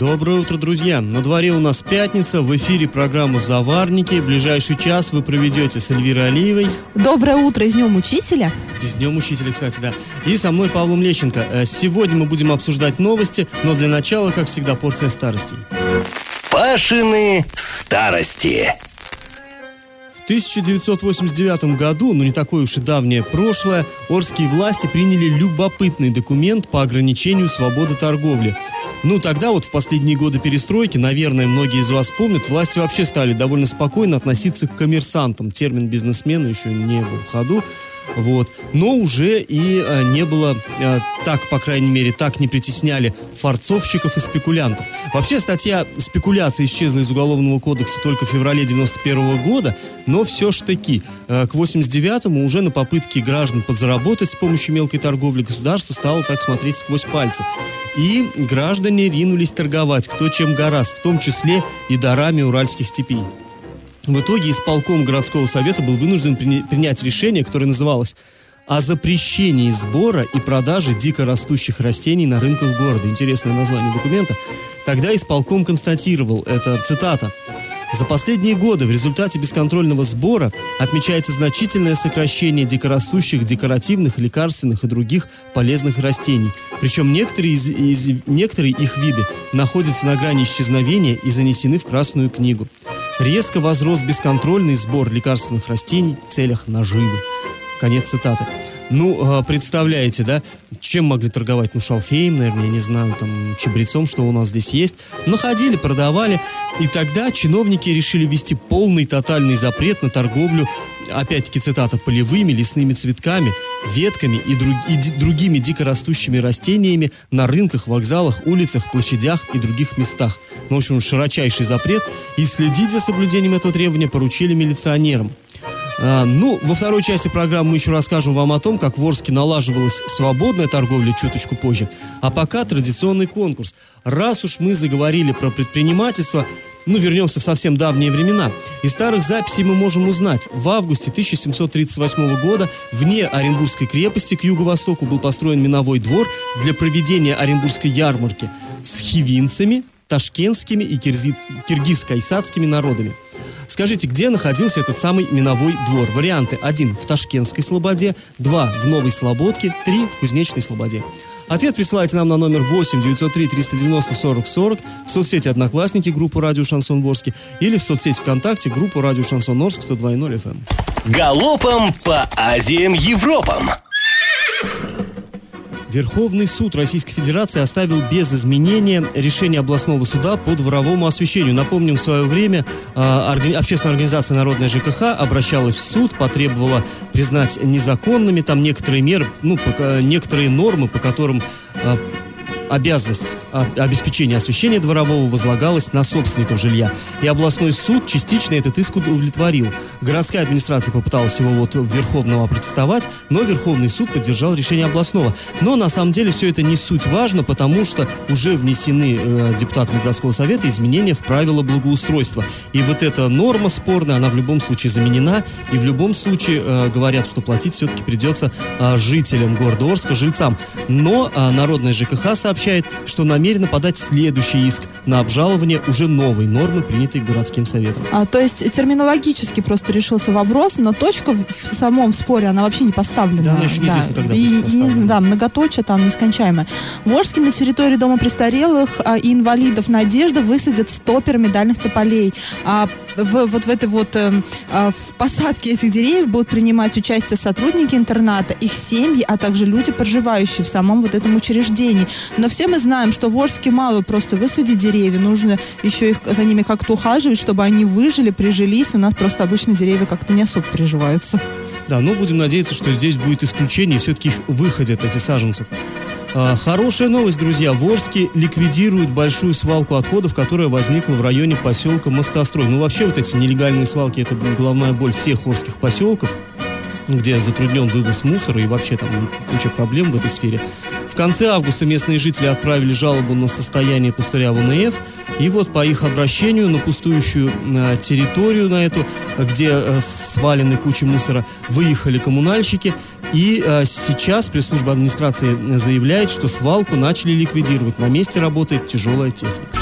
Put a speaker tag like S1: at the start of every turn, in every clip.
S1: Доброе утро, друзья! На дворе у нас пятница, в эфире программа «Заварники». Ближайший час вы проведете с Эльвирой Алиевой.
S2: Доброе утро, и с Днем Учителя.
S1: И с Днем Учителя, кстати, да. И со мной Павлом Лещенко. Э, Сегодня мы будем обсуждать новости, но для начала, как всегда, порция старостей.
S3: Пашины старости.
S1: В 1989 году, ну не такое уж и давнее прошлое, орские власти приняли любопытный документ по ограничению свободы торговли. Ну, тогда вот в последние годы перестройки, наверное, многие из вас помнят, власти вообще стали довольно спокойно относиться к коммерсантам. Термин бизнесмена еще не был в ходу. Вот. Но уже и э, не было э, так, по крайней мере, так не притесняли форцовщиков и спекулянтов. Вообще статья спекуляции исчезла из Уголовного кодекса только в феврале 91 года, но все ж таки э, к 89-му уже на попытки граждан подзаработать с помощью мелкой торговли государство стало так смотреть сквозь пальцы. И граждане ринулись торговать кто чем гораст, в том числе и дарами уральских степей. В итоге исполком городского совета был вынужден приня- принять решение, которое называлось о запрещении сбора и продажи дикорастущих растений на рынках города. Интересное название документа. Тогда исполком констатировал, это цитата, за последние годы в результате бесконтрольного сбора отмечается значительное сокращение дикорастущих, декоративных, лекарственных и других полезных растений. Причем некоторые, из, из- некоторые их виды находятся на грани исчезновения и занесены в Красную книгу. Резко возрос бесконтрольный сбор лекарственных растений в целях наживы. Конец цитаты. Ну, э, представляете, да, чем могли торговать? Ну, шалфеем, наверное, я не знаю, там, чабрецом, что у нас здесь есть. Находили, продавали. И тогда чиновники решили ввести полный тотальный запрет на торговлю, опять-таки цитата, полевыми лесными цветками, ветками и, друг- и другими дикорастущими растениями на рынках, вокзалах, улицах, площадях и других местах. Ну, в общем, широчайший запрет. И следить за соблюдением этого требования поручили милиционерам. А, ну, во второй части программы мы еще расскажем вам о том, как в Орске налаживалась свободная торговля чуточку позже. А пока традиционный конкурс. Раз уж мы заговорили про предпринимательство, ну, вернемся в совсем давние времена. Из старых записей мы можем узнать, в августе 1738 года вне Оренбургской крепости к юго-востоку был построен миновой двор для проведения Оренбургской ярмарки с хивинцами, ташкентскими и киргиз-кайсадскими народами. Скажите, где находился этот самый миновой двор? Варианты 1 в Ташкентской Слободе, 2 в Новой Слободке, 3 в Кузнечной Слободе. Ответ присылайте нам на номер 8 903 390 40 40 в соцсети Одноклассники группу Радио Шансон Ворске или в соцсети ВКонтакте группу Радио Шансон Орск 102.0 FM.
S3: Галопом по Азиям Европам.
S1: Верховный суд Российской Федерации оставил без изменения решение областного суда по дворовому освещению. Напомним, в свое время э, общественная организация «Народная ЖКХ» обращалась в суд, потребовала признать незаконными там некоторые меры, ну, пока- некоторые нормы, по которым э, обязанность обеспечения освещения дворового возлагалась на собственников жилья. И областной суд частично этот иск удовлетворил. Городская администрация попыталась его вот Верховного протестовать, но Верховный суд поддержал решение областного. Но на самом деле все это не суть важно, потому что уже внесены э, депутатами городского совета изменения в правила благоустройства. И вот эта норма спорная, она в любом случае заменена, и в любом случае э, говорят, что платить все-таки придется э, жителям города Орска, жильцам. Но э, Народная ЖКХ сообщает, что намерена подать следующий иск на обжалование уже новой нормы, принятой городским советом.
S2: А, то есть терминологически просто решился вопрос, но точка в самом споре, она вообще не поставлена.
S1: Да, она еще неизвестно, когда
S2: и,
S1: будет
S2: и
S1: поставлена.
S2: знаю, да, многоточие там нескончаемое. В Орске на территории Дома престарелых а, и инвалидов «Надежда» высадят 100 пирамидальных тополей. А в, вот в этой вот эм, а, в посадке этих деревьев будут принимать участие сотрудники интерната, их семьи, а также люди, проживающие в самом вот этом учреждении. Но все мы знаем, что в Орске мало просто высадить деревья, нужно еще их за ними как-то ухаживать, чтобы они выжили, прижились. У нас просто обычно деревья как-то не особо приживаются.
S1: Да, но будем надеяться, что здесь будет исключение, все-таки их выходят, эти саженцы. А, Хорошая новость, друзья. В Орске ликвидируют большую свалку отходов, которая возникла в районе поселка Мостострой. Ну, вообще, вот эти нелегальные свалки – это головная боль всех орских поселков. Где затруднен вывоз мусора и вообще там куча проблем в этой сфере. В конце августа местные жители отправили жалобу на состояние пустыря в УНФ, и вот по их обращению на пустующую э, территорию на эту, где э, свалены кучи мусора, выехали коммунальщики, и э, сейчас пресс-служба администрации заявляет, что свалку начали ликвидировать. На месте работает тяжелая техника.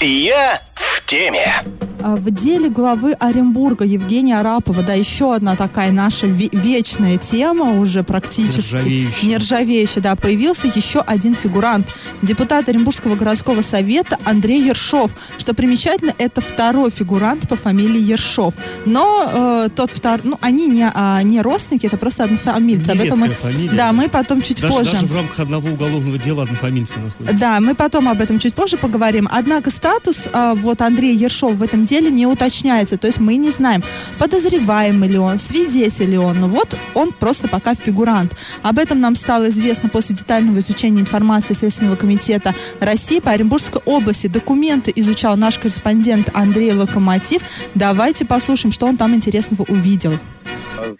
S3: Я в теме.
S2: А, В деле главы Оренбурга Евгения Арапова, да, еще одна такая наша ве- вечная тема уже практически.
S1: Нержавеющая.
S2: Нержавеющая, да. Появился еще один фигурант. Депутат Оренбургского городского совета Андрей Ершов. Что примечательно, это второй фигурант по фамилии Ершов. Но э, тот второй, ну, они не, а, не родственники, это просто однофамильцы. Об этом мы,
S1: фамилия,
S2: да, мы потом чуть
S1: Даже,
S2: позже.
S1: даже в рамках одного уголовного дела однофамильцы находятся.
S2: Да, мы потом об этом чуть позже поговорим. Однако статус а, вот Андрея Ершова в этом деле не уточняется. То есть мы не знаем, подозреваемый ли он, свидетель ли он. Ну вот он просто пока фигурант. Об этом нам стало известно после детального изучения информации Следственного комитета России по Оренбургской области. Документы изучал наш корреспондент Андрей Локомотив. Давайте послушаем, что он там интересного увидел.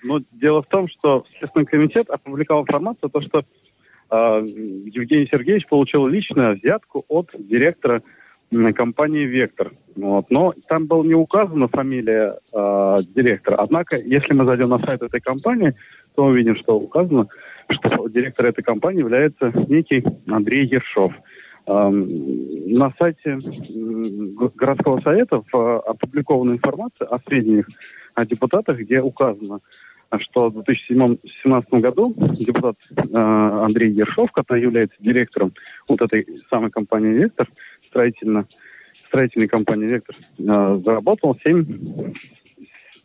S4: Ну, дело в том, что Следственный комитет опубликовал информацию, то, что э, Евгений Сергеевич получил личную взятку от директора компании «Вектор». Вот. Но там была не указана фамилия э, директора. Однако, если мы зайдем на сайт этой компании, то увидим, что указано, что директор этой компании является некий Андрей Ершов. На сайте городского совета э, опубликована информация о сведениях о депутатах, где указано, что в 2017 году депутат э, Андрей Ершов, который является директором вот этой самой компании «Вектор», строительно, строительной компании «Вектор», э, заработал 7,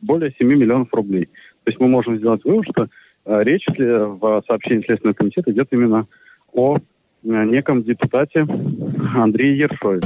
S4: более 7 миллионов рублей. То есть мы можем сделать вывод, что э, речь сле- в сообщении Следственного комитета идет именно о э, неком депутате Андрее Ершове.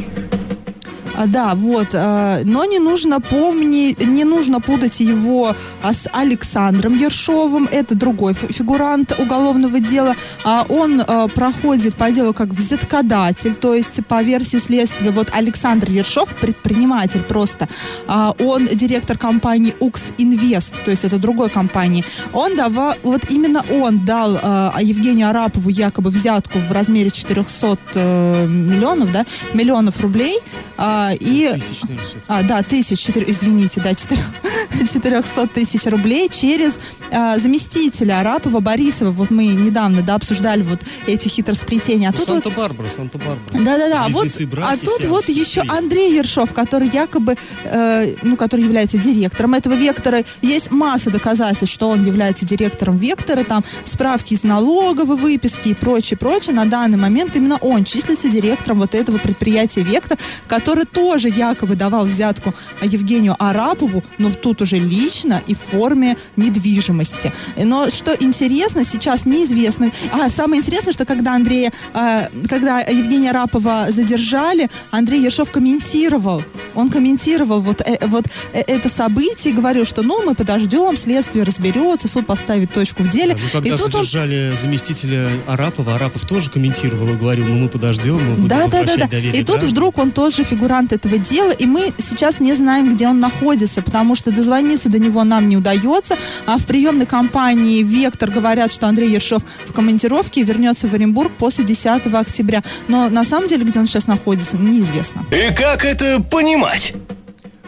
S2: А, Да, вот, э, но не нужно помнить, не нужно путать его а, с Александром Ершовым, это другой фи- фигурант уголовного дела, А он проходит по делу как взяткодатель, то есть по версии следствия, вот Александр Ершов, предприниматель просто, а, он директор компании Укс Инвест, то есть это другой компании, он давал, вот именно он дал Евгению Арапову якобы взятку в размере 400 э, миллионов, да, миллионов рублей, а, и
S1: всё-таки.
S2: а, да, тысяч, четыре- извините, да, четырех- 400 тысяч рублей через а, заместителя Арапова Борисова. Вот мы недавно, да, обсуждали вот эти хитросплетения. А
S1: Ну,
S2: тут вот
S1: Санта-Барбара, Санта-Барбара.
S2: да-да-да, вот,
S1: Близнецы,
S2: а тут вот еще
S1: есть.
S2: Андрей Ершов, который якобы, э, ну, который является директором этого вектора. Есть масса доказательств, что он является директором вектора, там справки из налоговой выписки и прочее, прочее. На данный момент именно он числится директором вот этого предприятия «Вектор», который тоже якобы давал взятку Евгению Арапову, но тут уже лично и в форме недвижимости. Но что интересно, сейчас неизвестно. А самое интересное, что когда Андрея, э, когда Евгения Арапова задержали, Андрей Ершов комментировал. Он комментировал вот, э, вот э, это событие и говорил, что ну мы подождем, следствие разберется, суд поставит точку в деле.
S1: Ну, когда
S2: и тут он
S1: задержали заместителя Арапова, Арапов тоже комментировал и говорил, ну мы подождем, мы будем
S2: Да, да, да, да. И тут
S1: граждан.
S2: вдруг он тоже фигурант этого дела, и мы сейчас не знаем, где он находится, потому что дозвониться до него нам не удается. А в приемной компании «Вектор» говорят, что Андрей Ершов в командировке вернется в Оренбург после 10 октября. Но на самом деле, где он сейчас находится, неизвестно.
S3: И как это понимать?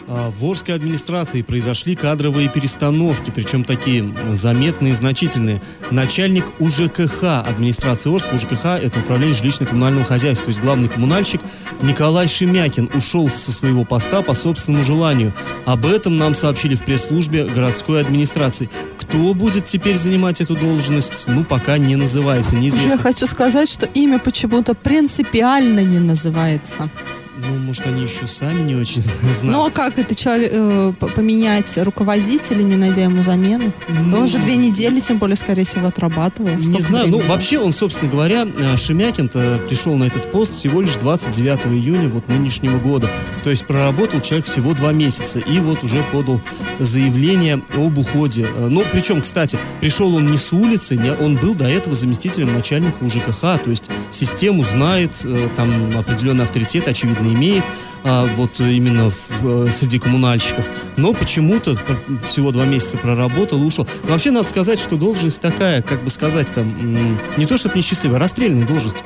S1: А, В Орской администрации произошли кадровые перестановки, причем такие заметные и значительные. Начальник УЖКХ администрации Орска, УЖКХ это управление жилищно-коммунального хозяйства, то есть главный коммунальщик Николай Шемякин ушел со своего поста по собственному желанию. Об этом нам сообщили в пресс-службе городской администрации. Кто будет теперь занимать эту должность, ну, пока не называется,
S2: Я
S1: неизвестно.
S2: хочу сказать, что имя почему-то принципиально не называется.
S1: Ну, может, они еще сами не очень знают.
S2: Но как это человек э, поменять руководителя, не найдя ему замену?
S1: Ну,
S2: Он же две недели, тем более, скорее всего, отрабатывал.
S1: Не
S2: Сколько
S1: знаю, ну
S2: времени?
S1: вообще он, собственно говоря, э, Шемякин-то пришел на этот пост всего лишь 29 июня вот нынешнего года. То есть проработал человек всего два месяца и вот уже подал заявление об уходе. Э, Ну, причем, кстати, пришел он не с улицы, не- он был до этого заместителем начальника УЖКХ, то есть систему знает, э, там определенный авторитет, очевидно, имеет, а, вот именно в, среди коммунальщиков. Но почему-то всего два месяца проработал ушел. Вообще надо сказать, что должность такая, как бы сказать там, не то чтобы несчастливая, а расстрельная должность.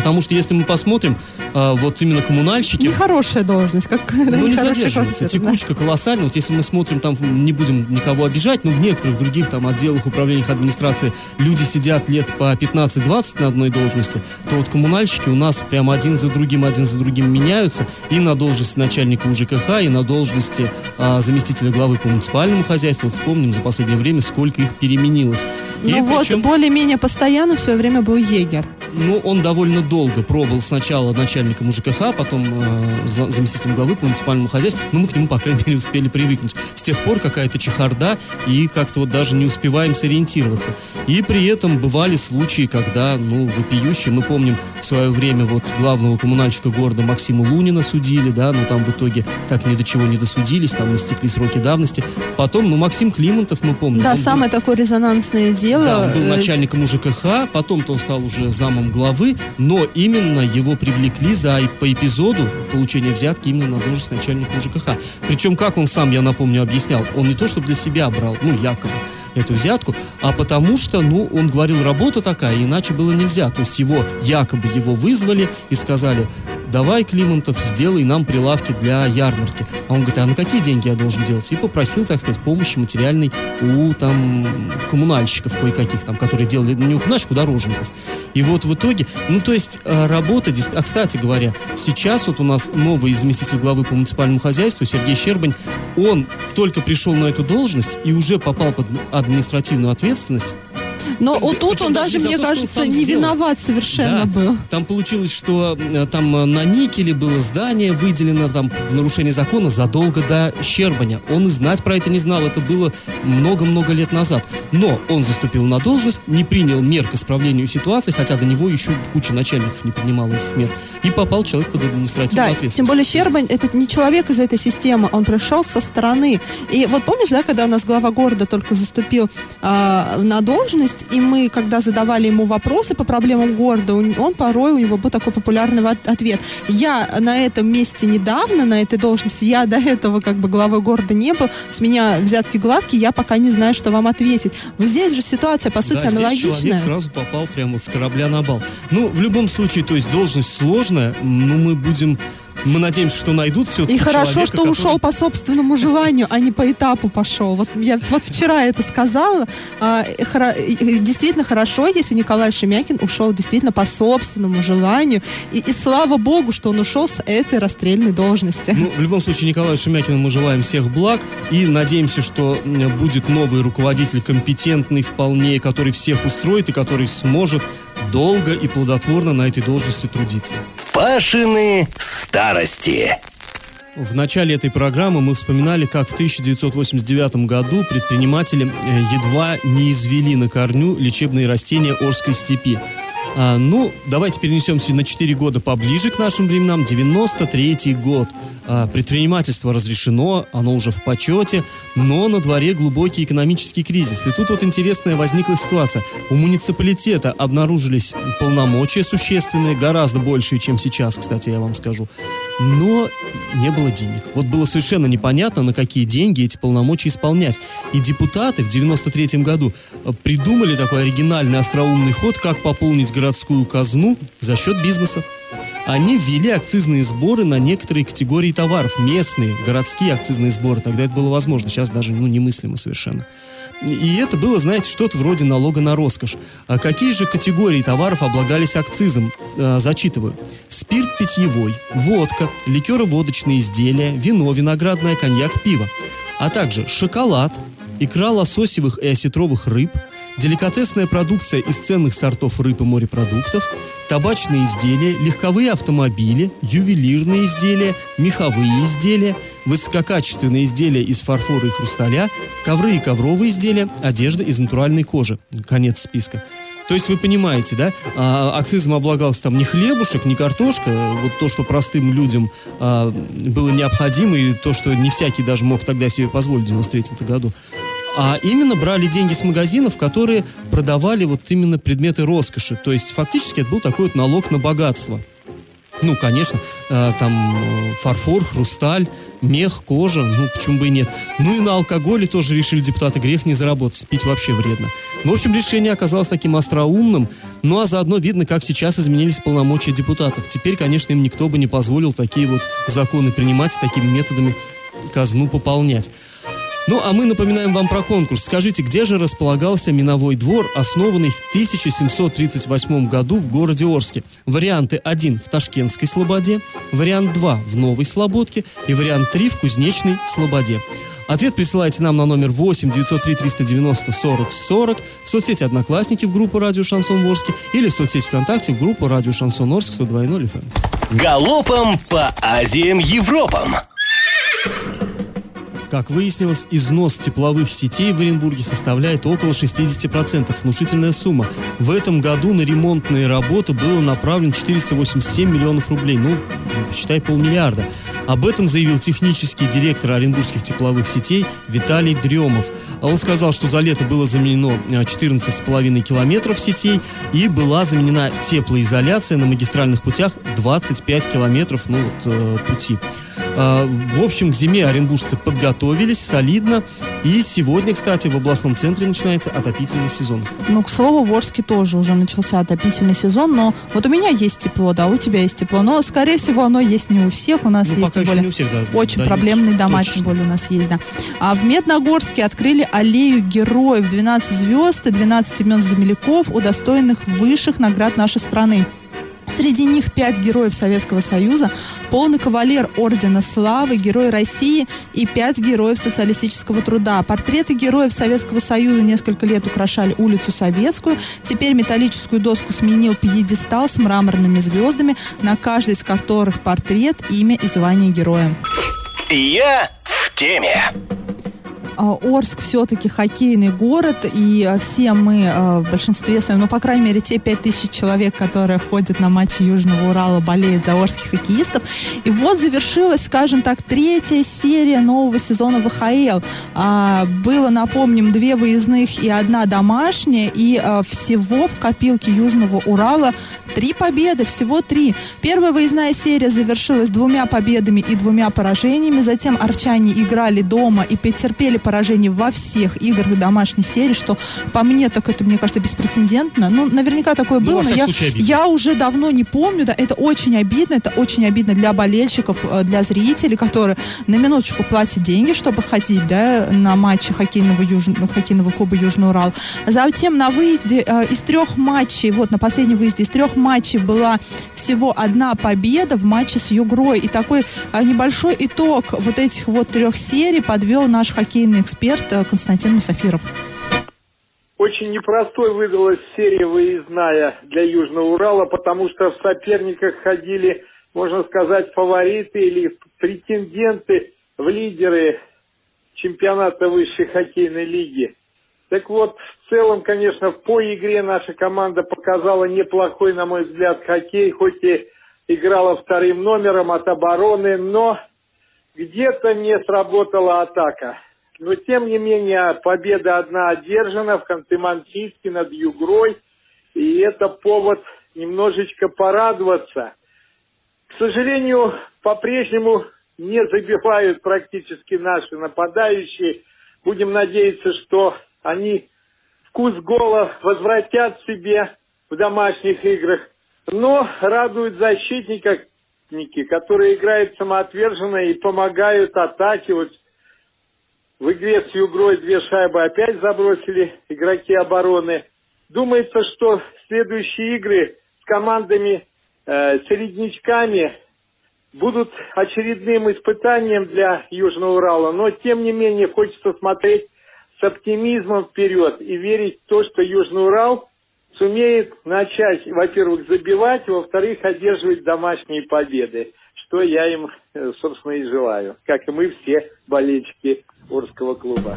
S1: Потому что если мы посмотрим, а, вот именно коммунальщики...
S2: Нехорошая должность. Как,
S1: ну, не задерживаются. Текучка да. колоссальная. Вот если мы смотрим, там не будем никого обижать, но в некоторых других там отделах, управлениях администрации люди сидят лет по 15-20 на одной должности, то вот коммунальщики у нас прямо один за другим, один за другим меняются и на должности начальника УЖКХ, и на должности а, заместителя главы по муниципальному хозяйству. Вот вспомним за последнее время, сколько их переменилось.
S2: Ну и вот, причем... более-менее постоянно в свое время был егер.
S1: Ну, он довольно долго пробовал сначала начальником УЖКХ, потом э, заместителем главы по муниципальному хозяйству. Но мы к нему, по крайней мере, успели привыкнуть. С тех пор какая-то чехарда, и как-то вот даже не успеваем сориентироваться. И при этом бывали случаи, когда, ну, вопиющие, мы помним в свое время вот главного коммунальщика города Максима Лунина судили, да, но там в итоге так ни до чего не досудились, там истекли сроки давности. Потом, ну, Максим Климонтов, мы помним.
S2: Да, самое был, такое резонансное дело. Да,
S1: он был э, начальником УЖКХ, потом-то он стал уже замом главы, но именно его привлекли за по эпизоду получения взятки именно на должность начальника УЖКХ. Причем, как он сам, я напомню, объяснял, он не то, чтобы для себя брал, ну, якобы, эту взятку, а потому что, ну, он говорил, работа такая, иначе было нельзя. То есть его, якобы его вызвали и сказали, давай, Климонтов, сделай нам прилавки для ярмарки. А он говорит, а на какие деньги я должен делать? И попросил, так сказать, помощи материальной у там коммунальщиков кое-каких там, которые делали, ну, не у коммунальщиков, у дорожников. И вот в итоге, ну, то есть э, работа, а, кстати говоря, сейчас вот у нас новый заместитель главы по муниципальному хозяйству Сергей Щербань, он только пришел на эту должность и уже попал под административную ответственность
S2: но вот тут он даже, мне то, кажется, не сделал. виноват совершенно да. был.
S1: Там получилось, что э, там э, на никеле было здание выделено там в нарушении закона задолго до Щербаня. Он и знать про это не знал. Это было много-много лет назад. Но он заступил на должность, не принял мер к исправлению ситуации, хотя до него еще куча начальников не принимала этих мер. И попал человек под административную да, ответственность.
S2: тем более Щербань, это не человек из этой системы, он пришел со стороны. И вот помнишь, да, когда у нас глава города только заступил э, на должность, и мы, когда задавали ему вопросы по проблемам города, он порой, у него был такой популярный ответ. Я на этом месте недавно, на этой должности, я до этого как бы главой города не был, с меня взятки гладкие, я пока не знаю, что вам ответить. Здесь же ситуация, по сути, да, аналогичная.
S1: Здесь человек сразу попал прямо вот с корабля на бал. Ну, в любом случае, то есть должность сложная, но мы будем мы надеемся, что найдут все-таки
S2: И хорошо, что который... ушел по собственному желанию, а не по этапу пошел. Вот я вот вчера это сказала. А, хоро... Действительно хорошо, если Николай Шемякин ушел действительно по собственному желанию. И, и слава богу, что он ушел с этой расстрельной должности.
S1: Ну, в любом случае, Николаю Шемякину мы желаем всех благ и надеемся, что будет новый руководитель, компетентный вполне, который всех устроит и который сможет долго и плодотворно на этой должности трудиться.
S3: Пашины старости.
S1: В начале этой программы мы вспоминали, как в 1989 году предприниматели э, едва не извели на корню лечебные растения Орской степи. А, ну, давайте перенесемся на 4 года поближе к нашим временам. 93 год. А, предпринимательство разрешено, оно уже в почете, но на дворе глубокий экономический кризис. И тут вот интересная возникла ситуация. У муниципалитета обнаружились полномочия существенные, гораздо большие, чем сейчас, кстати, я вам скажу. Но не было денег. Вот было совершенно непонятно, на какие деньги эти полномочия исполнять. И депутаты в 93 году а, придумали такой оригинальный остроумный ход, как пополнить городскую казну за счет бизнеса. Они ввели акцизные сборы на некоторые категории товаров, местные, городские акцизные сборы. Тогда это было возможно, сейчас даже ну, немыслимо совершенно. И это было, знаете, что-то вроде налога на роскошь. А какие же категории товаров облагались акцизом? А, зачитываю. Спирт питьевой, водка, ликеро-водочные изделия, вино, виноградное, коньяк, пиво. А также шоколад, икра лососевых и осетровых рыб, деликатесная продукция из ценных сортов рыб и морепродуктов, табачные изделия, легковые автомобили, ювелирные изделия, меховые изделия, высококачественные изделия из фарфора и хрусталя, ковры и ковровые изделия, одежда из натуральной кожи. Конец списка. То есть вы понимаете, да, а, акцизом облагался там не хлебушек, не картошка, вот то, что простым людям а, было необходимо, и то, что не всякий даже мог тогда себе позволить в 93 году. А именно брали деньги с магазинов, которые продавали вот именно предметы роскоши. То есть фактически это был такой вот налог на богатство. Ну, конечно, э, там э, фарфор, хрусталь, мех, кожа, ну, почему бы и нет. Ну и на алкоголе тоже решили депутаты грех не заработать, пить вообще вредно. Ну, в общем, решение оказалось таким остроумным, ну а заодно видно, как сейчас изменились полномочия депутатов. Теперь, конечно, им никто бы не позволил такие вот законы принимать, такими методами казну пополнять. Ну, а мы напоминаем вам про конкурс. Скажите, где же располагался Миновой двор, основанный в 1738 году в городе Орске? Варианты 1 в Ташкентской Слободе, вариант 2 в Новой Слободке и вариант 3 в Кузнечной Слободе. Ответ присылайте нам на номер 8 903 390 40 40 в соцсети «Одноклассники» в группу «Радио Шансон Ворске» или в соцсети ВКонтакте в группу «Радио Шансон Орск» 102.0 FM.
S3: Галопом по Азиям Европам!
S1: Как выяснилось, износ тепловых сетей в Оренбурге составляет около 60%. Внушительная сумма. В этом году на ремонтные работы было направлено 487 миллионов рублей. Ну, считай, полмиллиарда. Об этом заявил технический директор Оренбургских тепловых сетей Виталий Дремов. А Он сказал, что за лето было заменено 14,5 э, километров сетей и была заменена теплоизоляция на магистральных путях 25 километров ну, вот, э, пути. А, в общем, к зиме оренбуржцы подготовились солидно. И сегодня, кстати, в областном центре начинается отопительный сезон.
S2: Ну, к слову, в Орске тоже уже начался отопительный сезон, но вот у меня есть тепло, да, у тебя есть тепло, но, скорее всего, оно есть не у всех. У нас ну, есть, тем более, всех, да, очень дают. проблемные дома, Точно. тем более у нас есть, да. А в Медногорске открыли аллею героев 12 звезд и 12 имен земляков, удостоенных высших наград нашей страны. Среди них пять героев Советского Союза, полный кавалер Ордена Славы, герой России и пять героев социалистического труда. Портреты героев Советского Союза несколько лет украшали улицу Советскую. Теперь металлическую доску сменил пьедестал с мраморными звездами, на каждой из которых портрет, имя и звание героя.
S3: Я в теме.
S2: А, Орск все-таки хоккейный город, и а, все мы а, в большинстве своем, ну, по крайней мере, те 5000 человек, которые ходят на матчи Южного Урала, болеют за орских хоккеистов. И вот завершилась, скажем так, третья серия нового сезона ВХЛ. Было, напомним, две выездных и одна домашняя, и всего в копилке Южного Урала три победы, всего три. Первая выездная серия завершилась двумя победами и двумя поражениями, затем арчане играли дома и потерпели поражений во всех играх домашней серии, что по мне так это, мне кажется, беспрецедентно. Ну, наверняка такое ну, было, но я, я уже давно не помню, да, это очень обидно, это очень обидно для болельщиков, э, для зрителей, которые на минуточку платят деньги, чтобы ходить, да, на матчи хоккейного, юж... хоккейного клуба Южный Урал. Затем на выезде э, из трех матчей, вот на последнем выезде из трех матчей была всего одна победа в матче с Югрой. И такой э, небольшой итог вот этих вот трех серий подвел наш хоккейный эксперт э, Константин Мусафиров.
S5: Очень непростой выдалась серия выездная для Южного Урала, потому что в соперниках ходили, можно сказать, фавориты или претенденты в лидеры чемпионата высшей хоккейной лиги. Так вот, в целом, конечно, по игре наша команда показала неплохой, на мой взгляд, хоккей, хоть и играла вторым номером от обороны, но где-то не сработала атака. Но, тем не менее, победа одна одержана в Ханты-Мансийске над Югрой. И это повод немножечко порадоваться. К сожалению, по-прежнему не забивают практически наши нападающие. Будем надеяться, что они вкус гола возвратят себе в домашних играх. Но радуют защитника, которые играют самоотверженно и помогают атаке. Вот в игре с Югрой две шайбы опять забросили игроки обороны. Думается, что следующие игры с командами э, середнячками будут очередным испытанием для Южного Урала. Но, тем не менее, хочется смотреть с оптимизмом вперед и верить в то, что Южный Урал сумеет начать, во-первых, забивать, во-вторых, одерживать домашние победы, что я им, э, собственно, и желаю, как и мы все болельщики Орского клуба.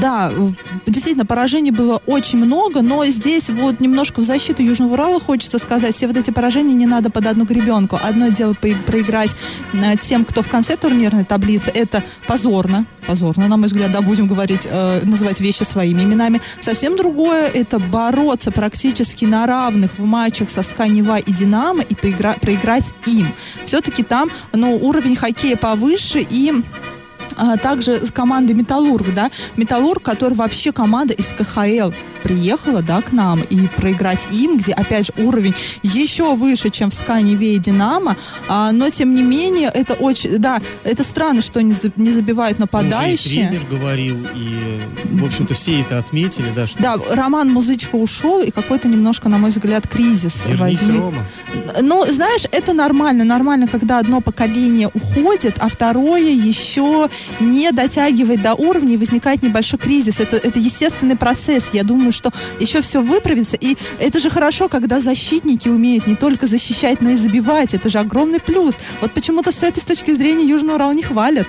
S2: Да, э, действительно, поражений было очень много, но здесь вот немножко в защиту Южного Урала хочется сказать, все вот эти поражения не надо под одну гребенку. Одно дело проиграть э, тем, кто в конце турнирной таблицы, это позорно, позорно, на мой взгляд, да, будем говорить, э, называть вещи своими именами. Совсем другое, это бороться практически на равных в матчах со СКА Нева и Динамо и поигра- проиграть им. Все-таки там, ну, уровень хоккея повыше и а, также с командой Металлург, да, Металлург, который вообще команда из КХЛ приехала, да, к нам, и проиграть им, где, опять же, уровень еще выше, чем в Сканеве и Динамо, а, но, тем не менее, это очень, да, это странно, что не, за- не забивают
S1: Уже и
S2: нападающие.
S1: тренер говорил, и, в общем-то, все это отметили, да, что
S2: Да, Роман Музычко ушел, и какой-то немножко, на мой взгляд, кризис
S1: вернись,
S2: возник.
S1: Рома.
S2: Ну, знаешь, это нормально. Нормально, когда одно поколение уходит, а второе еще не дотягивает до уровня и возникает небольшой кризис. Это, это естественный процесс. Я думаю, что еще все выправится. И это же хорошо, когда защитники умеют не только защищать, но и забивать. Это же огромный плюс. Вот почему-то с этой точки зрения Южный Урал не хвалят.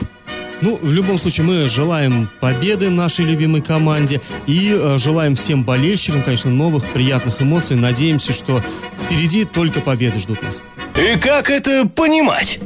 S1: Ну, в любом случае, мы желаем победы нашей любимой команде и э, желаем всем болельщикам, конечно, новых приятных эмоций. Надеемся, что впереди только победы ждут нас.
S3: И как это понимать?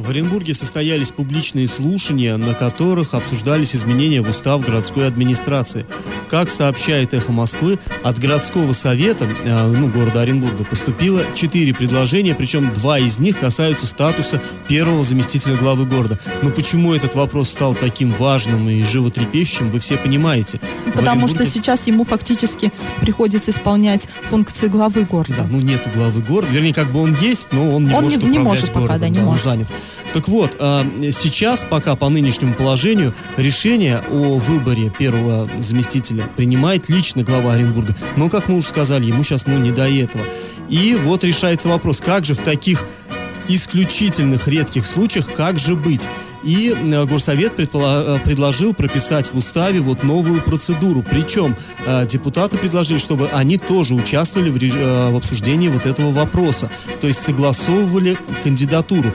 S1: В Оренбурге состоялись публичные слушания, на которых обсуждались изменения в устав городской администрации. Как сообщает «Эхо Москвы», от городского совета, э, ну, города Оренбурга, поступило четыре предложения, причем два из них касаются статуса первого заместителя главы города. Но почему этот вопрос стал таким важным и животрепещущим, вы все понимаете.
S2: Потому что
S1: Оренбурге-
S2: сейчас ему фактически приходится исполнять функции главы города.
S1: Да, ну нету главы города. Вернее, как бы он есть, но он не
S2: Он
S1: может
S2: не- не может пока,
S1: городом,
S2: да, не
S1: он
S2: может.
S1: занят. Так вот, а, сейчас пока по нынешнему положению решение о выборе первого заместителя принимает лично глава Оренбурга. Но, как мы уже сказали, ему сейчас ну не до этого. И вот решается вопрос, как же в таких исключительных редких случаях, как же быть? И э, Горсовет э, предложил прописать в уставе вот новую процедуру. Причем э, депутаты предложили, чтобы они тоже участвовали в, обсуждении вот этого вопроса. То есть согласовывали кандидатуру.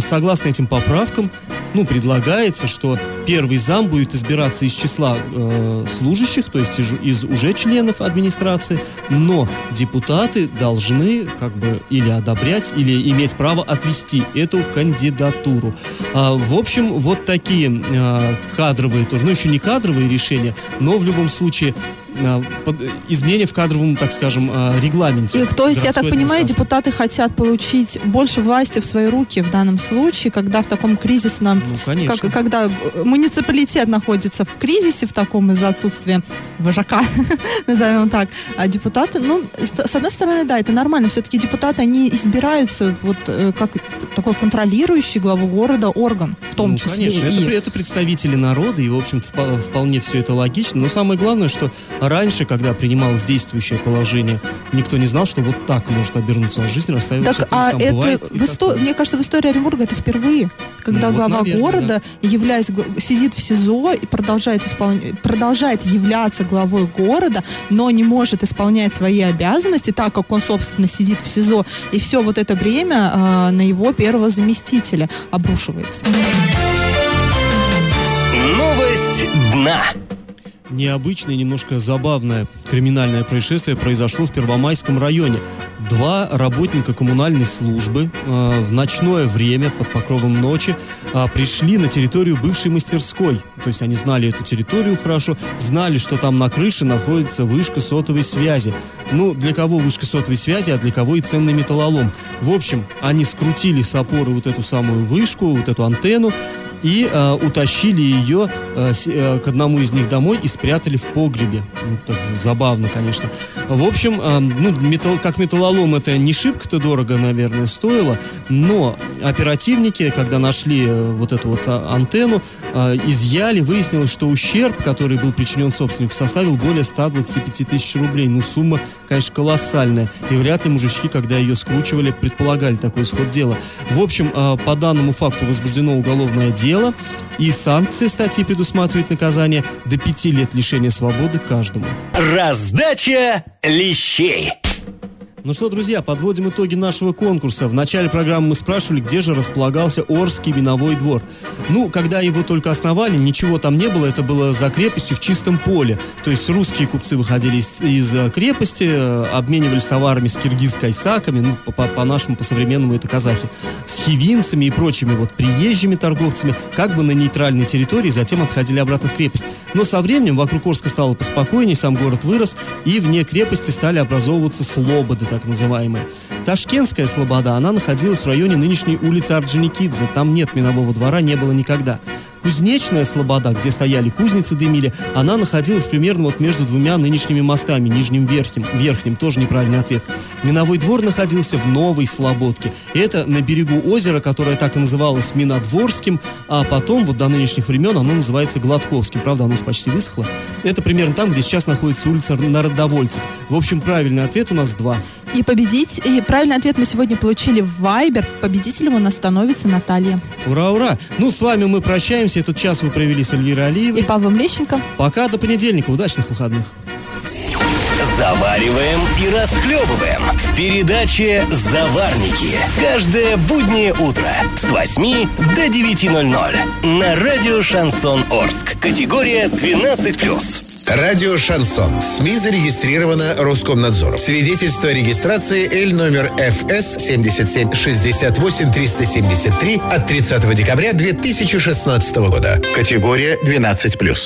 S1: Согласно этим поправкам, ну, предлагается, что первый зам будет избираться из числа э, служащих, то есть из, из уже членов администрации, но депутаты должны как бы или одобрять, или иметь право отвести эту кандидатуру. А, в общем, вот такие а, кадровые тоже, ну еще не кадровые решения, но в любом случае а, под- изменения в кадровом, так скажем, а, регламенте.
S2: И, то есть, я так понимаю, депутаты хотят получить больше власти в свои руки в данном случае, когда в таком кризисном,
S1: Ну, конечно.
S2: как- когда э, муниципалитет находится в кризисе в таком из-за отсутствия вожака, назовем так, а депутаты, ну, с, одной стороны, да, это нормально, все-таки депутаты, они избираются вот э, как такой контролирующий главу города орган, в том
S1: ну,
S2: числе
S1: конечно,
S2: и...
S1: это, это представители народа, и, в общем-то, впо- вполне все это логично. Но самое главное, что раньше, когда принималось действующее положение, никто не знал, что вот так может обернуться, а жизнь расставила
S2: Так, а это,
S1: бывает и
S2: в исто- мне кажется, в истории Оренбурга это впервые, когда
S1: Ну, вот,
S2: глава
S1: наверное,
S2: города, являясь, г- сидит в СИЗО и продолжает, исполня- продолжает являться главой города, но не может исполнять свои обязанности, так как он, собственно, сидит в СИЗО, и все вот это время а, на его первого заместителя обрушивается.
S3: Новость дна.
S1: Необычное, немножко забавное криминальное происшествие произошло в Первомайском районе. Два работника коммунальной службы э, в ночное время, под покровом ночи, э, пришли на территорию бывшей мастерской. То есть они знали эту территорию хорошо, знали, что там на крыше находится вышка сотовой связи. Ну, для кого вышка сотовой связи, а для кого и ценный металлолом. В общем, они скрутили с опоры вот эту самую вышку, вот эту антенну, и э, утащили ее э, с- э, к одному из них домой и спрятали в погребе. Ну, так забавно, конечно. В общем, э, ну, металл- как металлолом это не шибко-то дорого, наверное, стоило, но оперативники, когда нашли э, вот эту вот а, антенну, э, изъяли, выяснилось, что ущерб, который был причинен собственнику, составил более 125 тысяч рублей. Ну, сумма, конечно, колоссальная. И вряд ли мужички, когда ее скручивали, предполагали такой исход дела. В общем, э, по данному факту возбуждено уголовное дело, и санкции статьи предусматривают наказание до пяти лет лишения свободы каждому.
S3: Раздача лещей.
S1: Ну что, друзья, подводим итоги нашего конкурса. В начале программы мы спрашивали, где же располагался Орский миновой двор. Ну, когда его только основали, ничего там не было, это было за крепостью в чистом поле. То есть русские купцы выходили из, из э, крепости, э, обменивались товарами с киргиз-кайсаками, ну, по-нашему, по-современному это казахи, с хивинцами и прочими вот приезжими торговцами, как бы на нейтральной территории, затем отходили обратно в крепость. Но со временем вокруг Орска стало поспокойнее, сам город вырос, и вне крепости стали образовываться слободы, так называемые. Ташкентская слобода, она находилась в районе нынешней улицы Орджоникидзе. Там нет минового двора, не было никогда. Кузнечная слобода, где стояли кузницы дымили, она находилась примерно вот между двумя нынешними мостами, нижним верхним, верхним, тоже неправильный ответ. Миновой двор находился в Новой Слободке. Это на берегу озера, которое так и называлось Минодворским, а потом, вот до нынешних времен, оно называется Гладковским. Правда, оно уж почти высохло. Это примерно там, где сейчас находится улица Народовольцев. В общем, правильный ответ у нас два.
S2: И победить, и правильный ответ мы сегодня получили в Viber. Победителем у нас становится Наталья.
S1: Ура, ура! Ну, с вами мы прощаемся. Этот час вы провели с Эльвирой Алиевой.
S2: И Павлом Лещенко.
S1: Пока, до понедельника. Удачных выходных.
S3: Завариваем и расхлебываем в передаче «Заварники». Каждое буднее утро с 8 до 9.00 на радио «Шансон Орск». Категория 12+.
S6: Радио «Шансон». СМИ зарегистрировано Роскомнадзором. Свидетельство о регистрации Л номер ФС 77 68 373 от 30 декабря 2016 года. Категория 12+.